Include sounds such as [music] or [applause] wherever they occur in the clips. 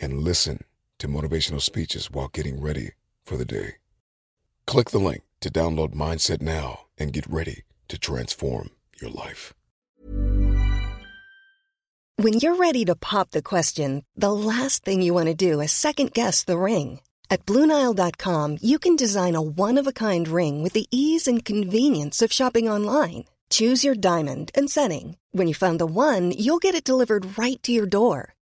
and listen to motivational speeches while getting ready for the day. Click the link to download Mindset now and get ready to transform your life. When you're ready to pop the question, the last thing you want to do is second guess the ring. At Bluenile.com, you can design a one of a kind ring with the ease and convenience of shopping online. Choose your diamond and setting. When you find the one, you'll get it delivered right to your door.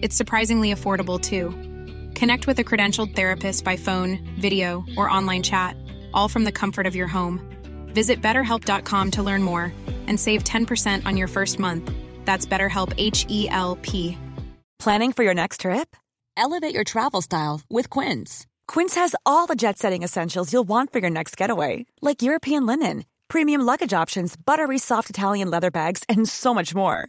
It's surprisingly affordable too. Connect with a credentialed therapist by phone, video, or online chat, all from the comfort of your home. Visit betterhelp.com to learn more and save 10% on your first month. That's BetterHelp H E L P. Planning for your next trip? Elevate your travel style with Quince. Quince has all the jet setting essentials you'll want for your next getaway, like European linen, premium luggage options, buttery soft Italian leather bags, and so much more.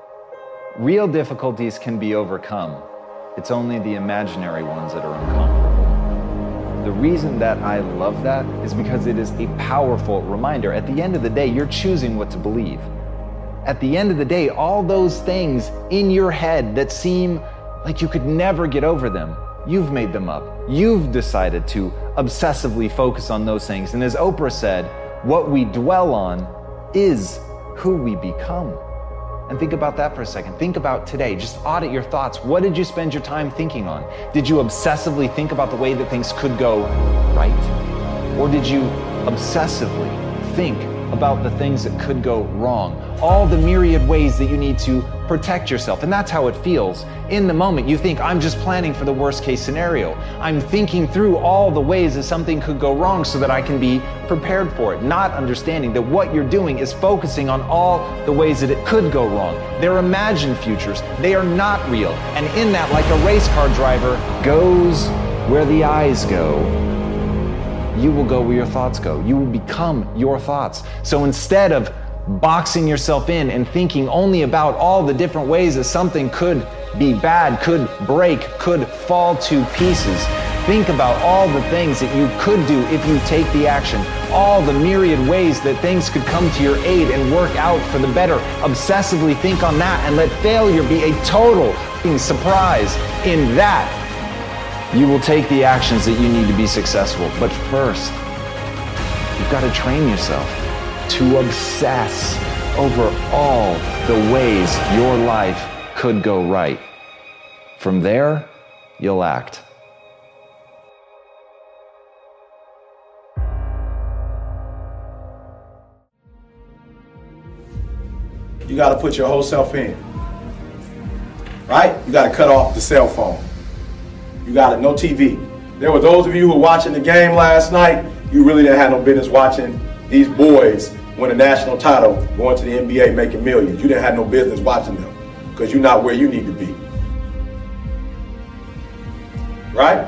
real difficulties can be overcome. It's only the imaginary ones that are uncomfortable. The reason that I love that is because it is a powerful reminder. At the end of the day, you're choosing what to believe. At the end of the day, all those things in your head that seem like you could never get over them, you've made them up. You've decided to obsessively focus on those things. And as Oprah said, what we dwell on is who we become. And think about that for a second. Think about today. Just audit your thoughts. What did you spend your time thinking on? Did you obsessively think about the way that things could go right? Or did you obsessively think about the things that could go wrong? All the myriad ways that you need to protect yourself. And that's how it feels. In the moment, you think, I'm just planning for the worst case scenario. I'm thinking through all the ways that something could go wrong so that I can be prepared for it, not understanding that what you're doing is focusing on all the ways that it could go wrong. They're imagined futures, they are not real. And in that, like a race car driver goes where the eyes go, you will go where your thoughts go. You will become your thoughts. So instead of boxing yourself in and thinking only about all the different ways that something could be bad, could break, could fall to pieces. Think about all the things that you could do if you take the action, all the myriad ways that things could come to your aid and work out for the better. Obsessively think on that and let failure be a total surprise. In that, you will take the actions that you need to be successful. But first, you've got to train yourself to obsess over all the ways your life could go right. From there, you'll act. You got to put your whole self in. Right? You got to cut off the cell phone. You got it, no TV. There were those of you who were watching the game last night. you really didn't have no business watching these boys win a national title, going to the NBA, making millions. You didn't have no business watching them because you're not where you need to be. Right?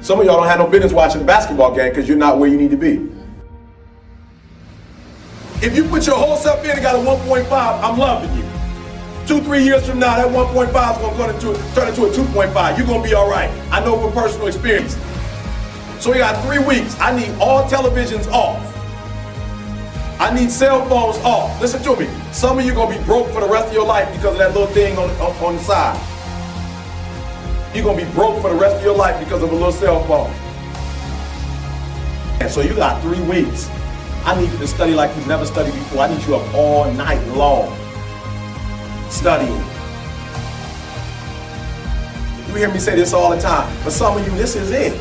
Some of y'all don't have no business watching the basketball game because you're not where you need to be. If you put your whole self in and got a 1.5, I'm loving you. Two, three years from now, that 1.5 is going to turn into, a 2.5. You're going to be all right. I know from personal experience. So we got three weeks. I need all televisions off. I need cell phones off. Listen to me. Some of you are going to be broke for the rest of your life because of that little thing on, on, on the side. You're going to be broke for the rest of your life because of a little cell phone. And so you got three weeks. I need you to study like you've never studied before. I need you up all night long studying. You hear me say this all the time. For some of you, this is it.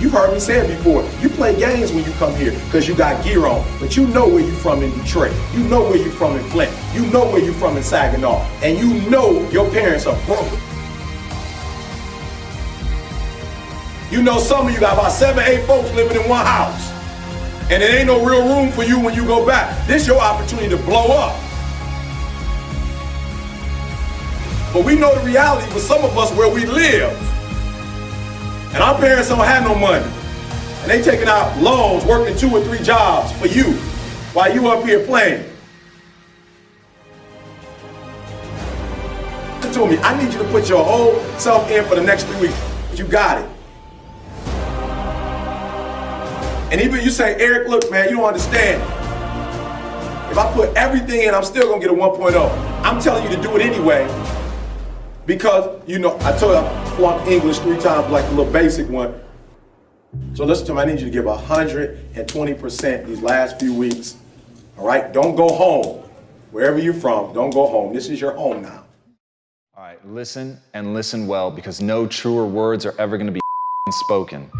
You've heard me say it before. You play games when you come here because you got gear on. But you know where you're from in Detroit. You know where you're from in Flint. You know where you're from in Saginaw. And you know your parents are broke. You know some of you got about seven, eight folks living in one house. And it ain't no real room for you when you go back. This your opportunity to blow up. But we know the reality for some of us where we live. And our parents don't have no money. And they taking out loans, working two or three jobs for you while you up here playing. Listen to me. I need you to put your whole self in for the next three weeks. You got it. And even you say, Eric, look, man, you don't understand. If I put everything in, I'm still gonna get a 1.0. I'm telling you to do it anyway because, you know, I told you I flunked English three times, like a little basic one. So listen to me, I need you to give 120% these last few weeks. All right? Don't go home. Wherever you're from, don't go home. This is your home now. All right, listen and listen well because no truer words are ever to be [laughs] spoken.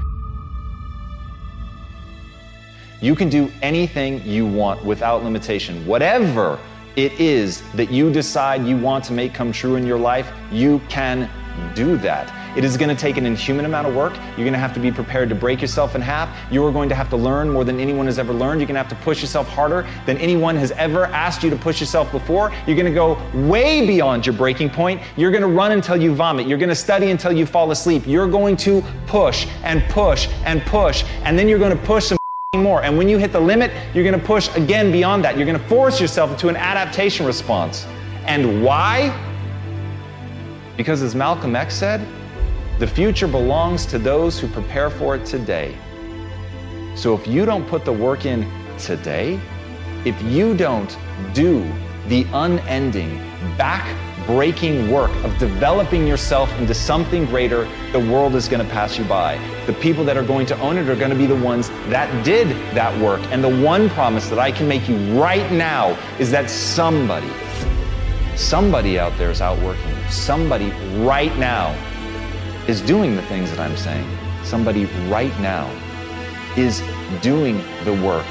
You can do anything you want without limitation. Whatever it is that you decide you want to make come true in your life, you can do that. It is going to take an inhuman amount of work. You're going to have to be prepared to break yourself in half. You are going to have to learn more than anyone has ever learned. You're going to have to push yourself harder than anyone has ever asked you to push yourself before. You're going to go way beyond your breaking point. You're going to run until you vomit. You're going to study until you fall asleep. You're going to push and push and push. And then you're going to push some more. And when you hit the limit, you're going to push again beyond that. You're going to force yourself into an adaptation response. And why? Because as Malcolm X said, the future belongs to those who prepare for it today. So if you don't put the work in today, if you don't do the unending, back breaking work of developing yourself into something greater, the world is going to pass you by. The people that are going to own it are going to be the ones that did that work. And the one promise that I can make you right now is that somebody, somebody out there is outworking you. Somebody right now is doing the things that I'm saying. Somebody right now is doing the work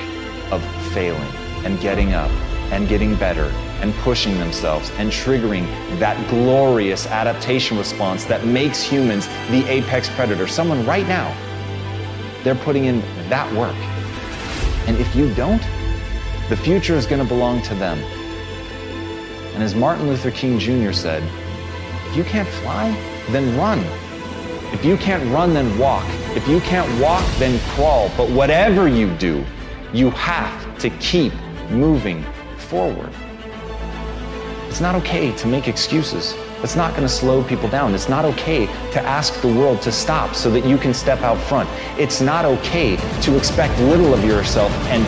of failing and getting up and getting better and pushing themselves and triggering that glorious adaptation response that makes humans the apex predator. Someone right now, they're putting in that work. And if you don't, the future is going to belong to them. And as Martin Luther King Jr. said, if you can't fly, then run. If you can't run, then walk. If you can't walk, then crawl. But whatever you do, you have to keep moving forward. It's not okay to make excuses. It's not going to slow people down. It's not okay to ask the world to stop so that you can step out front. It's not okay to expect little of yourself and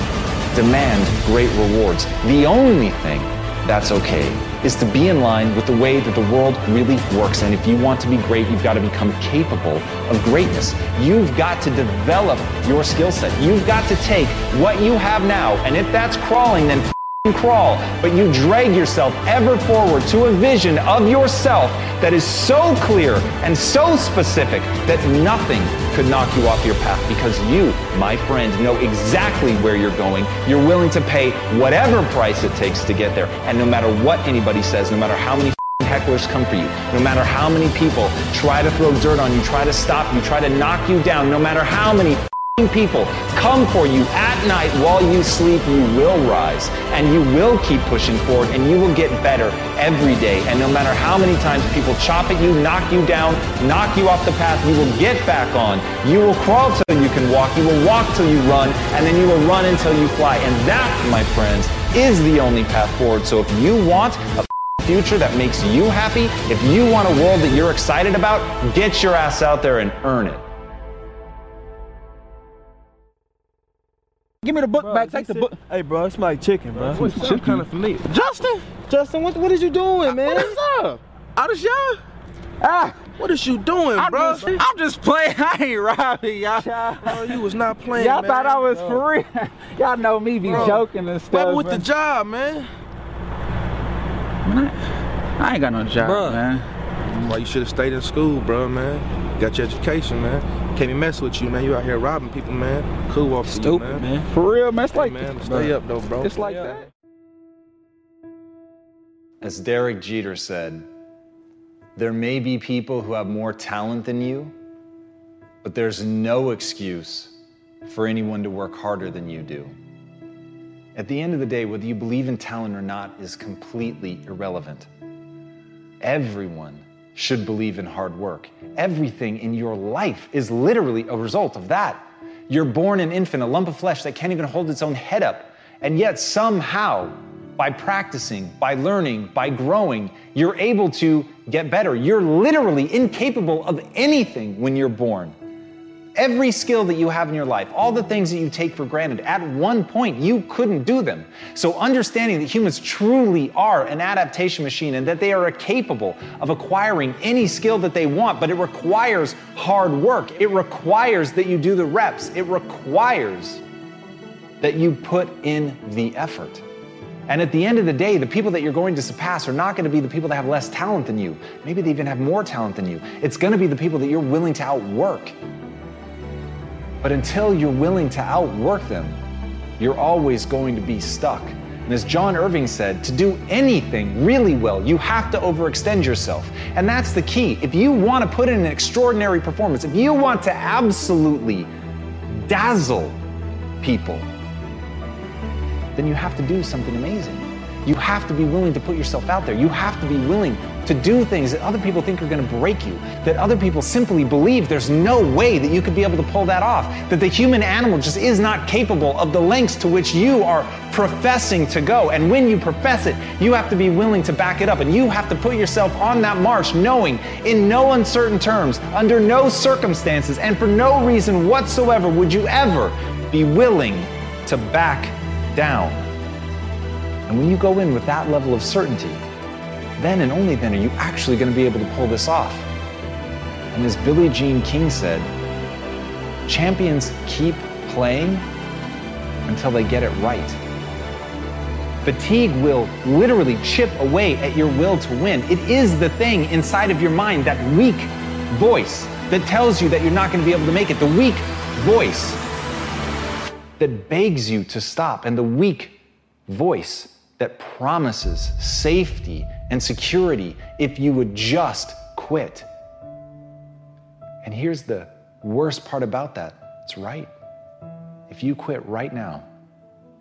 demand great rewards. The only thing that's okay is to be in line with the way that the world really works. And if you want to be great, you've got to become capable of greatness. You've got to develop your skill set. You've got to take what you have now, and if that's crawling, then crawl, but you drag yourself ever forward to a vision of yourself that is so clear and so specific that nothing could knock you off your path because you, my friend, know exactly where you're going. You're willing to pay whatever price it takes to get there. And no matter what anybody says, no matter how many hecklers come for you, no matter how many people try to throw dirt on you, try to stop you, try to knock you down, no matter how many people come for you at night while you sleep, you will rise and you will keep pushing forward and you will get better every day. And no matter how many times people chop at you, knock you down, knock you off the path, you will get back on. You will crawl till you can walk. You will walk till you run and then you will run until you fly. And that, my friends, is the only path forward. So if you want a [laughs] future that makes you happy, if you want a world that you're excited about, get your ass out there and earn it. Give me the book Bro, back. Take the book. Hey, bro, it's my chicken, bro. What's It's chicken? kind of familiar. Justin, Justin, what, what is you doing, man? what is up? Out of y'all? Ah, What is you doing, I'm bro? just, I'm just playing. [laughs] I ain't robbing y'all. Bro, you was not playing, Y'all thought I was for real. [laughs] y'all know me be Bro, joking and stuff. What stuff. with the job, man? I ain't got no job, Bruh. man. Why you should have stayed in school, bro, man. Got your education, man. Can't even mess with you, man. You out here robbing people, man. Cool off to you, man. man. For real, man. It's Hey, like man, stay up though, bro. It's like Stay that. As Derek Jeter said, there may be people who have more talent than you, but there's no excuse for anyone to work harder than you do. At the end of the day, whether you believe in talent or not is completely irrelevant. Everyone should believe in hard work. Everything in your life is literally a result of that. You're born an infant, a lump of flesh that can't even hold its own head up. And yet, somehow, by practicing, by learning, by growing, you're able to get better. You're literally incapable of anything when you're born. Every skill that you have in your life, all the things that you take for granted, at one point you couldn't do them. So, understanding that humans truly are an adaptation machine and that they are capable of acquiring any skill that they want, but it requires hard work. It requires that you do the reps. It requires that you put in the effort. And at the end of the day, the people that you're going to surpass are not going to be the people that have less talent than you. Maybe they even have more talent than you. It's going to be the people that you're willing to outwork. But until you're willing to outwork them, you're always going to be stuck. And as John Irving said, to do anything really well, you have to overextend yourself. And that's the key. If you want to put in an extraordinary performance, if you want to absolutely dazzle people, then you have to do something amazing. You have to be willing to put yourself out there. You have to be willing to do things that other people think are going to break you, that other people simply believe there's no way that you could be able to pull that off, that the human animal just is not capable of the lengths to which you are professing to go. And when you profess it, you have to be willing to back it up and you have to put yourself on that march knowing in no uncertain terms, under no circumstances, and for no reason whatsoever would you ever be willing to back down. And when you go in with that level of certainty, then and only then are you actually going to be able to pull this off. And as Billie Jean King said, champions keep playing until they get it right. Fatigue will literally chip away at your will to win. It is the thing inside of your mind, that weak voice that tells you that you're not going to be able to make it. The weak voice that begs you to stop, and the weak voice that promises safety and security if you would just quit. And here's the worst part about that it's right. If you quit right now,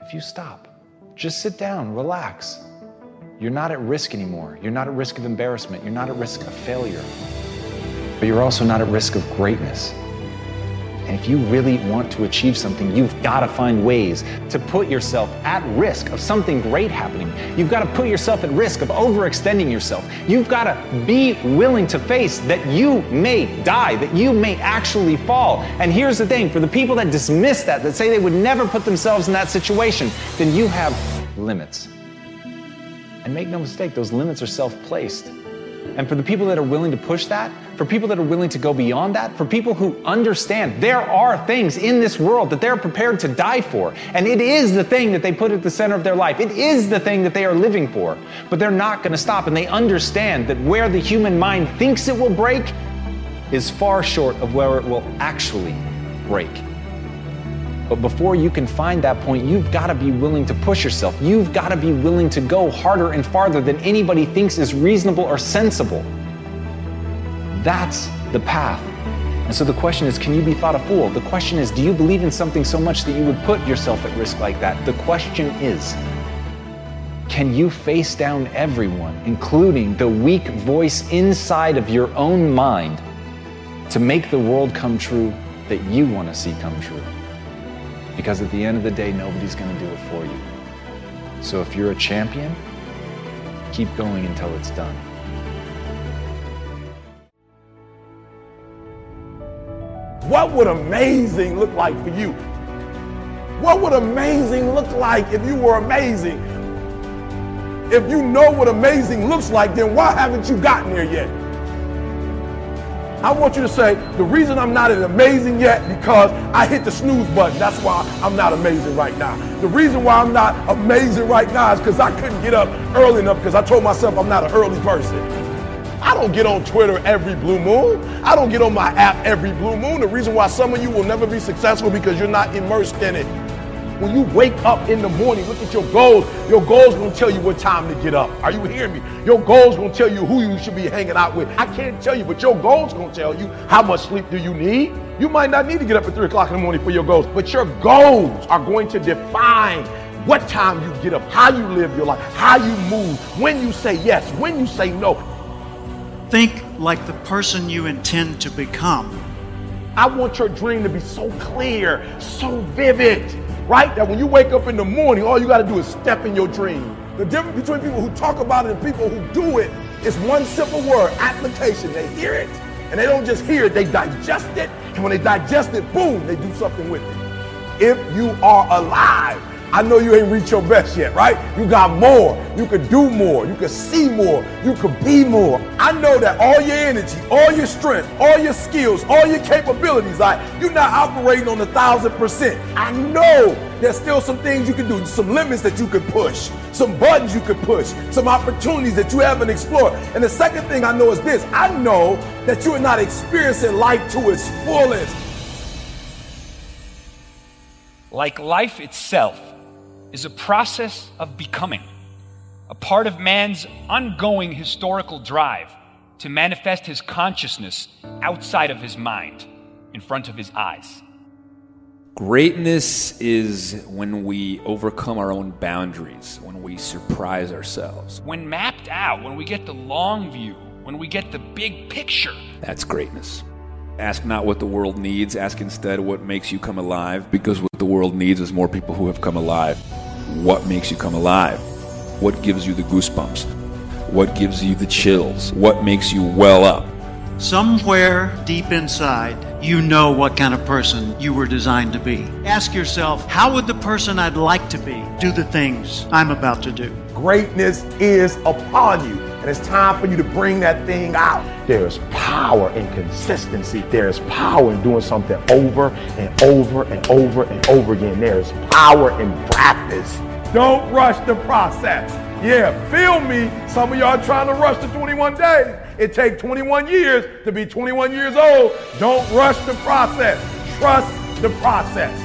if you stop, just sit down, relax. You're not at risk anymore. You're not at risk of embarrassment. You're not at risk of failure. But you're also not at risk of greatness. And if you really want to achieve something, you've got to find ways to put yourself at risk of something great happening. You've got to put yourself at risk of overextending yourself. You've got to be willing to face that you may die, that you may actually fall. And here's the thing for the people that dismiss that, that say they would never put themselves in that situation, then you have limits. And make no mistake, those limits are self placed. And for the people that are willing to push that, for people that are willing to go beyond that, for people who understand there are things in this world that they're prepared to die for, and it is the thing that they put at the center of their life, it is the thing that they are living for, but they're not going to stop, and they understand that where the human mind thinks it will break is far short of where it will actually break. But before you can find that point, you've got to be willing to push yourself. You've got to be willing to go harder and farther than anybody thinks is reasonable or sensible. That's the path. And so the question is can you be thought a fool? The question is do you believe in something so much that you would put yourself at risk like that? The question is can you face down everyone, including the weak voice inside of your own mind, to make the world come true that you want to see come true? Because at the end of the day, nobody's going to do it for you. So if you're a champion, keep going until it's done. What would amazing look like for you? What would amazing look like if you were amazing? If you know what amazing looks like, then why haven't you gotten there yet? I want you to say, the reason I'm not as amazing yet because I hit the snooze button. That's why I'm not amazing right now. The reason why I'm not amazing right now is because I couldn't get up early enough because I told myself I'm not an early person. I don't get on Twitter every blue moon. I don't get on my app every blue moon. The reason why some of you will never be successful because you're not immersed in it. When you wake up in the morning, look at your goals. Your goals gonna tell you what time to get up. Are you hearing me? Your goals gonna tell you who you should be hanging out with. I can't tell you, but your goals gonna tell you how much sleep do you need. You might not need to get up at three o'clock in the morning for your goals, but your goals are going to define what time you get up, how you live your life, how you move, when you say yes, when you say no. Think like the person you intend to become. I want your dream to be so clear, so vivid right? That when you wake up in the morning, all you got to do is step in your dream. The difference between people who talk about it and people who do it is one simple word application. They hear it and they don't just hear it, they digest it. And when they digest it, boom, they do something with it. If you are alive, I know you ain't reached your best yet, right? You got more. You could do more. You could see more. You could be more. I know that all your energy, all your strength, all your skills, all your capabilities, like you're not operating on a thousand percent. I know there's still some things you can do, some limits that you could push, some buttons you could push, some opportunities that you haven't explored. And the second thing I know is this I know that you are not experiencing life to its fullest. Like life itself is a process of becoming, a part of man's ongoing historical drive to manifest his consciousness outside of his mind, in front of his eyes. Greatness is when we overcome our own boundaries, when we surprise ourselves. When mapped out, when we get the long view, when we get the big picture. That's greatness. Ask not what the world needs, ask instead what makes you come alive, because what the world needs is more people who have come alive. What makes you come alive? What gives you the goosebumps? What gives you the chills? What makes you well up? Somewhere deep inside, you know what kind of person you were designed to be. Ask yourself, how would the person I'd like to be do the things I'm about to do? Greatness is upon you, and it's time for you to bring that thing out. There's power in consistency. There's power in doing something over and over and over and over again. There's power in practice. Don't rush the process. Yeah, feel me. Some of y'all trying to rush the 21 days. It takes 21 years to be 21 years old. Don't rush the process. Trust the process.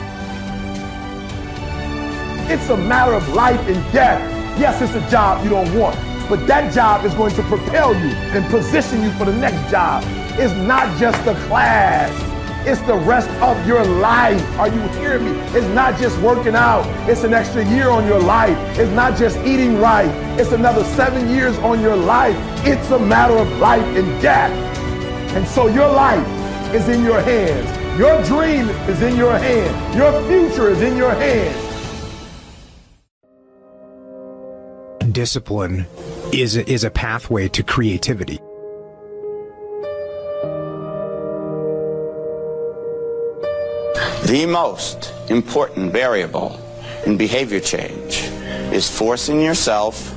It's a matter of life and death. Yes, it's a job you don't want, but that job is going to propel you and position you for the next job. It's not just a class. It's the rest of your life. Are you hearing me? It's not just working out. It's an extra year on your life. It's not just eating right. It's another seven years on your life. It's a matter of life and death. And so your life is in your hands. Your dream is in your hands. Your future is in your hands. Discipline is a, is a pathway to creativity. The most important variable in behavior change is forcing yourself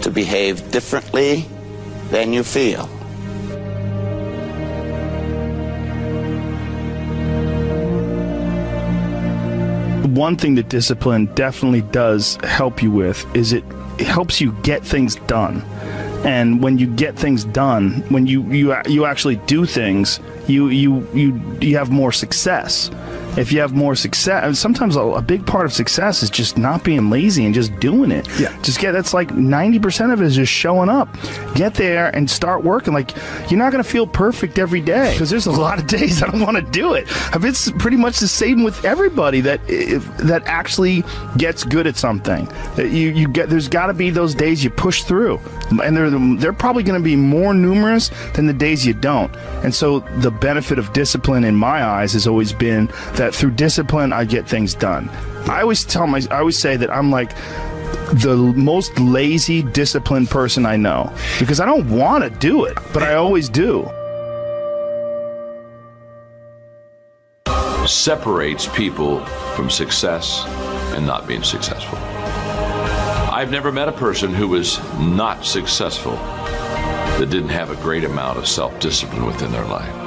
to behave differently than you feel. One thing that discipline definitely does help you with is it helps you get things done. And when you get things done, when you you you actually do things, you you you you have more success if you have more success, sometimes a, a big part of success is just not being lazy and just doing it. Yeah. Just get that's like 90% of it is just showing up. Get there and start working. Like, you're not going to feel perfect every day because there's a lot of [laughs] days I don't want to do it. It's pretty much the same with everybody that if, that actually gets good at something. You, you get there's got to be those days you push through, and they're they're probably going to be more numerous than the days you don't. And so the benefit of discipline in my eyes has always been that through discipline I get things done. I always tell my I always say that I'm like the most lazy disciplined person I know because I don't want to do it, but I always do. separates people from success and not being successful. I've never met a person who was not successful that didn't have a great amount of self discipline within their life.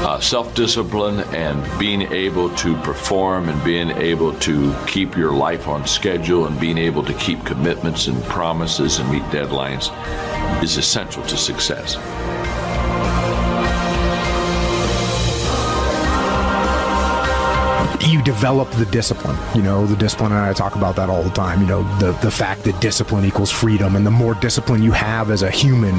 Uh, self discipline and being able to perform and being able to keep your life on schedule and being able to keep commitments and promises and meet deadlines is essential to success. You develop the discipline. You know, the discipline, and I talk about that all the time. You know, the, the fact that discipline equals freedom, and the more discipline you have as a human,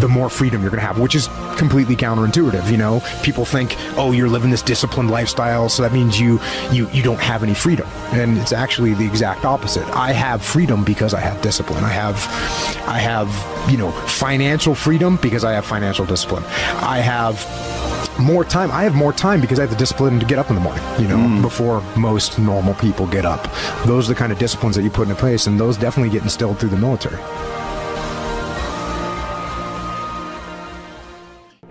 the more freedom you're going to have, which is completely counterintuitive. You know, people think, oh, you're living this disciplined lifestyle, so that means you you you don't have any freedom, and it's actually the exact opposite. I have freedom because I have discipline. I have I have you know financial freedom because I have financial discipline. I have more time. I have more time because I have the discipline to get up in the morning, you know, mm. before most normal people get up. Those are the kind of disciplines that you put into place, and those definitely get instilled through the military.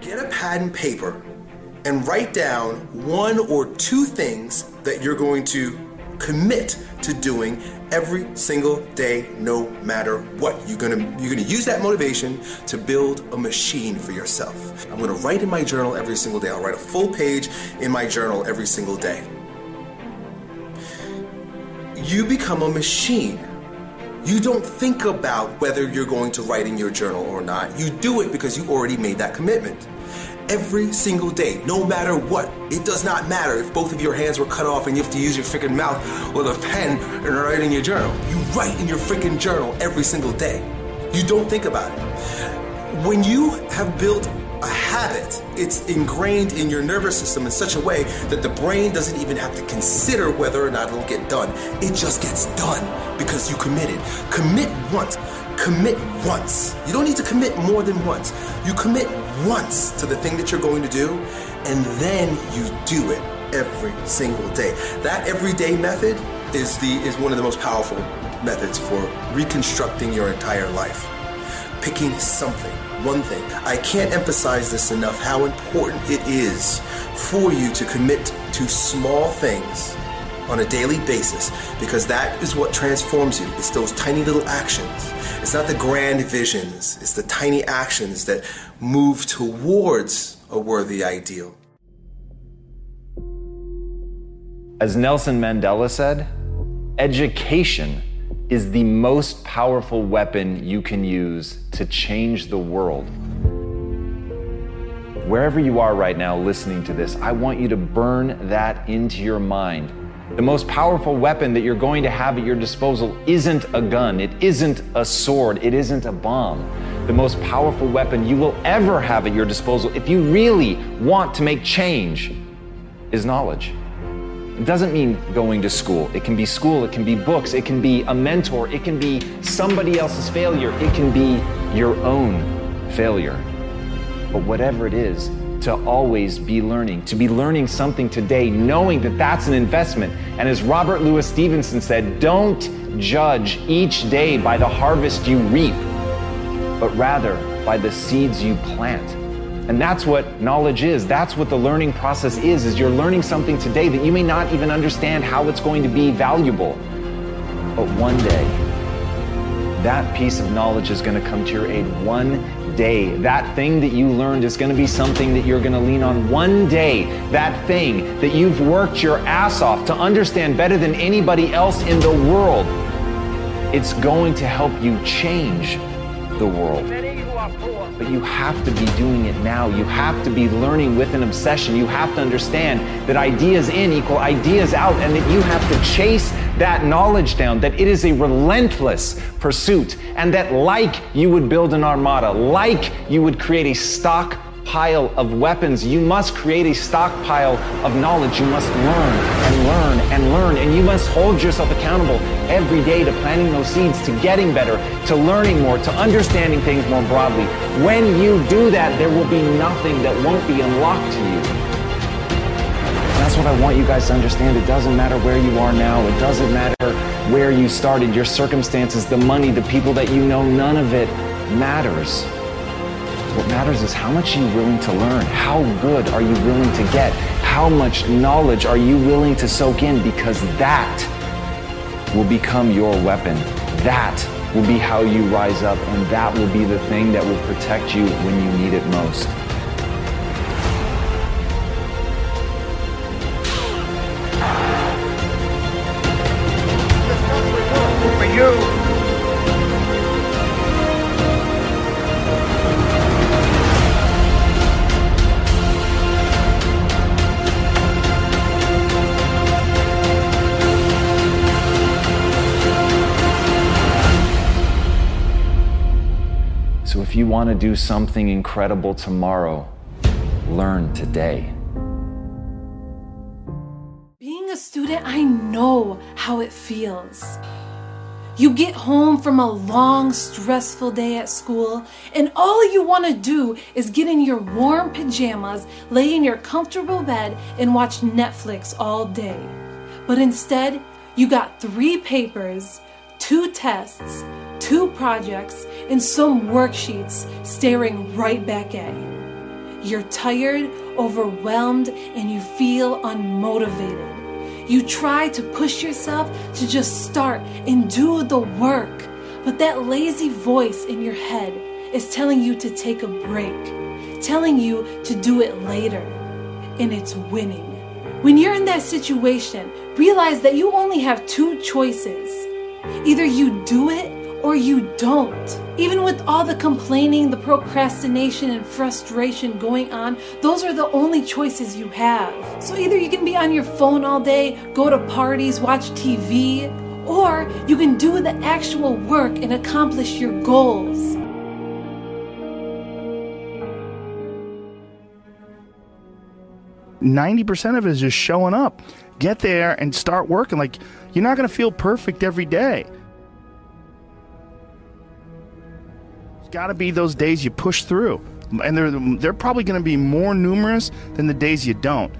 Get a pad and paper and write down one or two things that you're going to commit to doing every single day no matter what. You're gonna you're gonna use that motivation to build a machine for yourself. I'm gonna write in my journal every single day. I'll write a full page in my journal every single day. You become a machine. You don't think about whether you're going to write in your journal or not. You do it because you already made that commitment every single day, no matter what. It does not matter if both of your hands were cut off and you have to use your freaking mouth with a pen and write in your journal. You write in your freaking journal every single day. You don't think about it. When you have built a habit, it's ingrained in your nervous system in such a way that the brain doesn't even have to consider whether or not it'll get done. It just gets done because you committed. Commit once. Commit once. You don't need to commit more than once. You commit once to the thing that you're going to do, and then you do it every single day. That everyday method is the is one of the most powerful methods for reconstructing your entire life. Picking something, one thing. I can't emphasize this enough how important it is for you to commit to small things on a daily basis because that is what transforms you. It's those tiny little actions. It's not the grand visions, it's the tiny actions that move towards a worthy ideal. As Nelson Mandela said, education is the most powerful weapon you can use to change the world. Wherever you are right now listening to this, I want you to burn that into your mind. The most powerful weapon that you're going to have at your disposal isn't a gun, it isn't a sword, it isn't a bomb. The most powerful weapon you will ever have at your disposal, if you really want to make change, is knowledge. It doesn't mean going to school. It can be school, it can be books, it can be a mentor, it can be somebody else's failure, it can be your own failure. But whatever it is, to always be learning, to be learning something today, knowing that that's an investment. And as Robert Louis Stevenson said, don't judge each day by the harvest you reap, but rather by the seeds you plant. And that's what knowledge is. That's what the learning process is, is you're learning something today that you may not even understand how it's going to be valuable. But one day, that piece of knowledge is going to come to your aid one day. That thing that you learned is going to be something that you're going to lean on one day. That thing that you've worked your ass off to understand better than anybody else in the world. It's going to help you change the world. But you have to be doing it now. You have to be learning with an obsession. You have to understand that ideas in equal ideas out, and that you have to chase that knowledge down, that it is a relentless pursuit, and that like you would build an armada, like you would create a stock pile of weapons. You must create a stockpile of knowledge. You must learn and learn and learn, and you must hold yourself accountable every day to planting those seeds, to getting better, to learning more, to understanding things more broadly. When you do that, there will be nothing that won't be unlocked to you. That's what I want you guys to understand. It doesn't matter where you are now. It doesn't matter where you started, your circumstances, the money, the people that you know. None of it matters. What matters is how much are you're willing to learn. How good are you willing to get? How much knowledge are you willing to soak in? Because that will become your weapon. That will be how you rise up, and that will be the thing that will protect you when you need it most. Want to do something incredible tomorrow, learn today. Being a student, I know how it feels. You get home from a long, stressful day at school, and all you want to do is get in your warm pajamas, lay in your comfortable bed, and watch Netflix all day. But instead, you got three papers, two tests, two projects, and some worksheets staring right back at you. You're tired, overwhelmed, and you feel unmotivated. You try to push yourself to just start and do the work, but that lazy voice in your head is telling you to take a break, telling you to do it later, and it's winning. When you're in that situation, realize that you only have two choices. Either you do it or you don't. Even with all the complaining, the procrastination, and frustration going on, those are the only choices you have. So either you can be on your phone all day, go to parties, watch TV, or you can do the actual work and accomplish your goals. Ninety percent of it is just showing up. Get there and start working. Like you're not going to feel perfect every day. Got to be those days you push through, and they're they're probably going to be more numerous than the days you don't.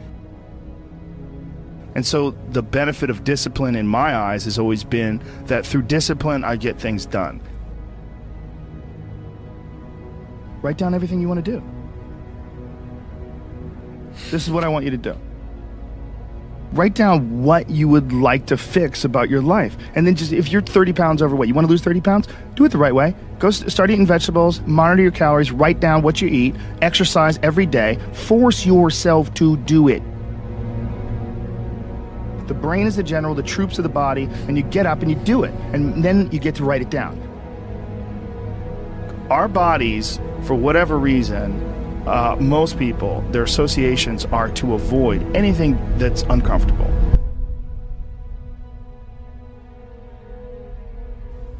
And so the benefit of discipline in my eyes has always been that through discipline I get things done. Write down everything you want to do. This is what I want you to do. Write down what you would like to fix about your life. And then just, if you're 30 pounds overweight, you want to lose 30 pounds? Do it the right way. Go start eating vegetables, monitor your calories, write down what you eat, exercise every day, force yourself to do it. The brain is the general, the troops are the body, and you get up and you do it. And then you get to write it down. Our bodies, for whatever reason, uh, most people, their associations are to avoid anything that's uncomfortable.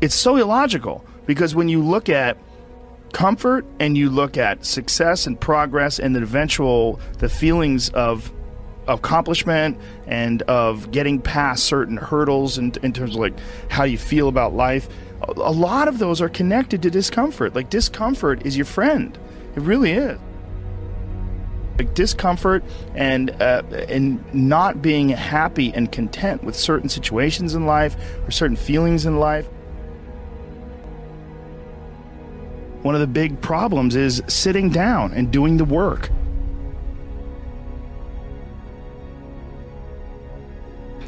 It's so illogical because when you look at comfort and you look at success and progress and the eventual the feelings of accomplishment and of getting past certain hurdles in, in terms of like how you feel about life a, lot of those are connected to discomfort. Like discomfort is your friend. It really is discomfort and uh, and not being happy and content with certain situations in life or certain feelings in life one of the big problems is sitting down and doing the work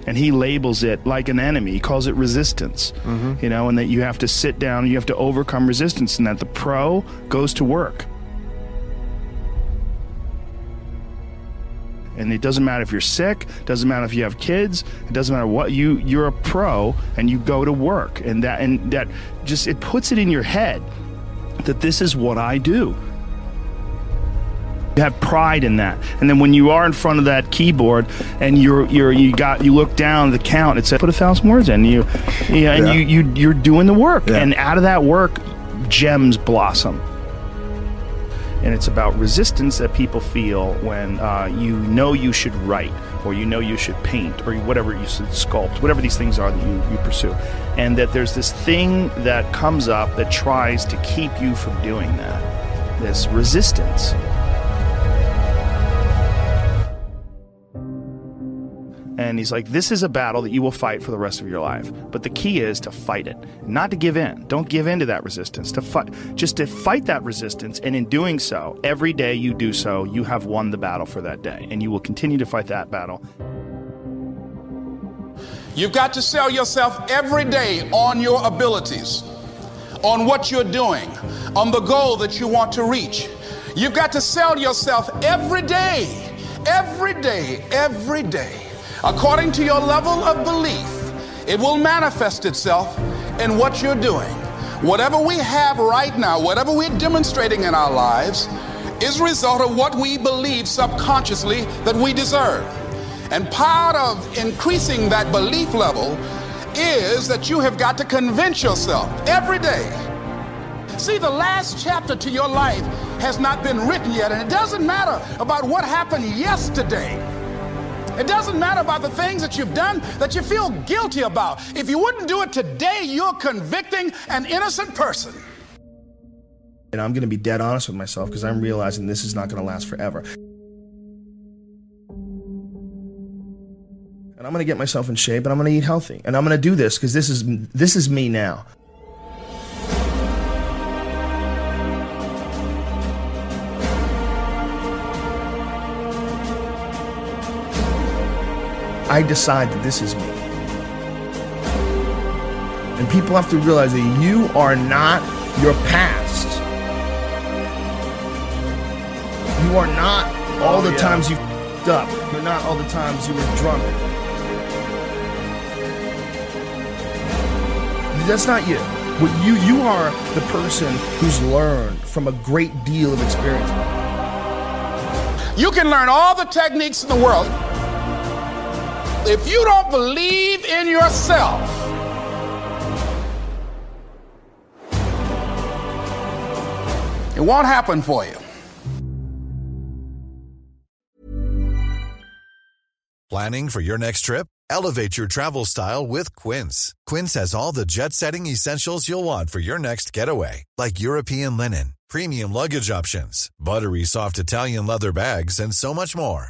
and he labels it like an enemy. He calls it resistance. You know, and that you have to sit down, you have to overcome resistance, and that the pro goes to work. And it doesn't matter if you're sick, doesn't matter if you have kids, it doesn't matter what you you're a pro and you go to work. And that and that just it puts it in your head that this is what I do. You have pride in that, and then when you are in front of that keyboard and you're you're you got you look down the count, it says put a thousand words in you, yeah, and Yeah. you you you're doing the work, Yeah. and out of that work, gems blossom. And it's about resistance that people feel when uh, you know you should write, or you know you should paint, or whatever you should sculpt, whatever these things are that you, you pursue. And that there's this thing that comes up that tries to keep you from doing that. This resistance. And he's like, This is a battle that you will fight for the rest of your life. But the key is to fight it, not to give in. Don't give in to that resistance. To fight, just to fight that resistance. And in doing so, every day you do so, you have won the battle for that day. And you will continue to fight that battle. You've got to sell yourself every day on your abilities, on what you're doing, on the goal that you want to reach. You've got to sell yourself every day, every day, every day. According to your level of belief, it will manifest itself in what you're doing. Whatever we have right now, whatever we're demonstrating in our lives, is a result of what we believe subconsciously that we deserve. And part of increasing that belief level is that you have got to convince yourself every day. See, the last chapter to your life has not been written yet, and it doesn't matter about what happened yesterday. It doesn't matter about the things that you've done that you feel guilty about. If you wouldn't do it today, you're convicting an innocent person. And I'm going to be dead honest with myself because I'm realizing this is not going to last forever. And I'm going to get myself in shape and I'm going to eat healthy. And I'm going to do this because this is this is me now. I decide that this is me. And people have to realize that you are not your past. You are not all Oh, the yeah. times you f***ed up. You're not all the times you were drunk. That's not you. What you you are the person who's learned from a great deal of experience. You can learn all the techniques in the world. If you don't believe in yourself, it won't happen for you. Planning for your next trip? Elevate your travel style with Quince. Quince has all the jet setting essentials you'll want for your next getaway, like European linen, premium luggage options, buttery soft Italian leather bags, and so much more.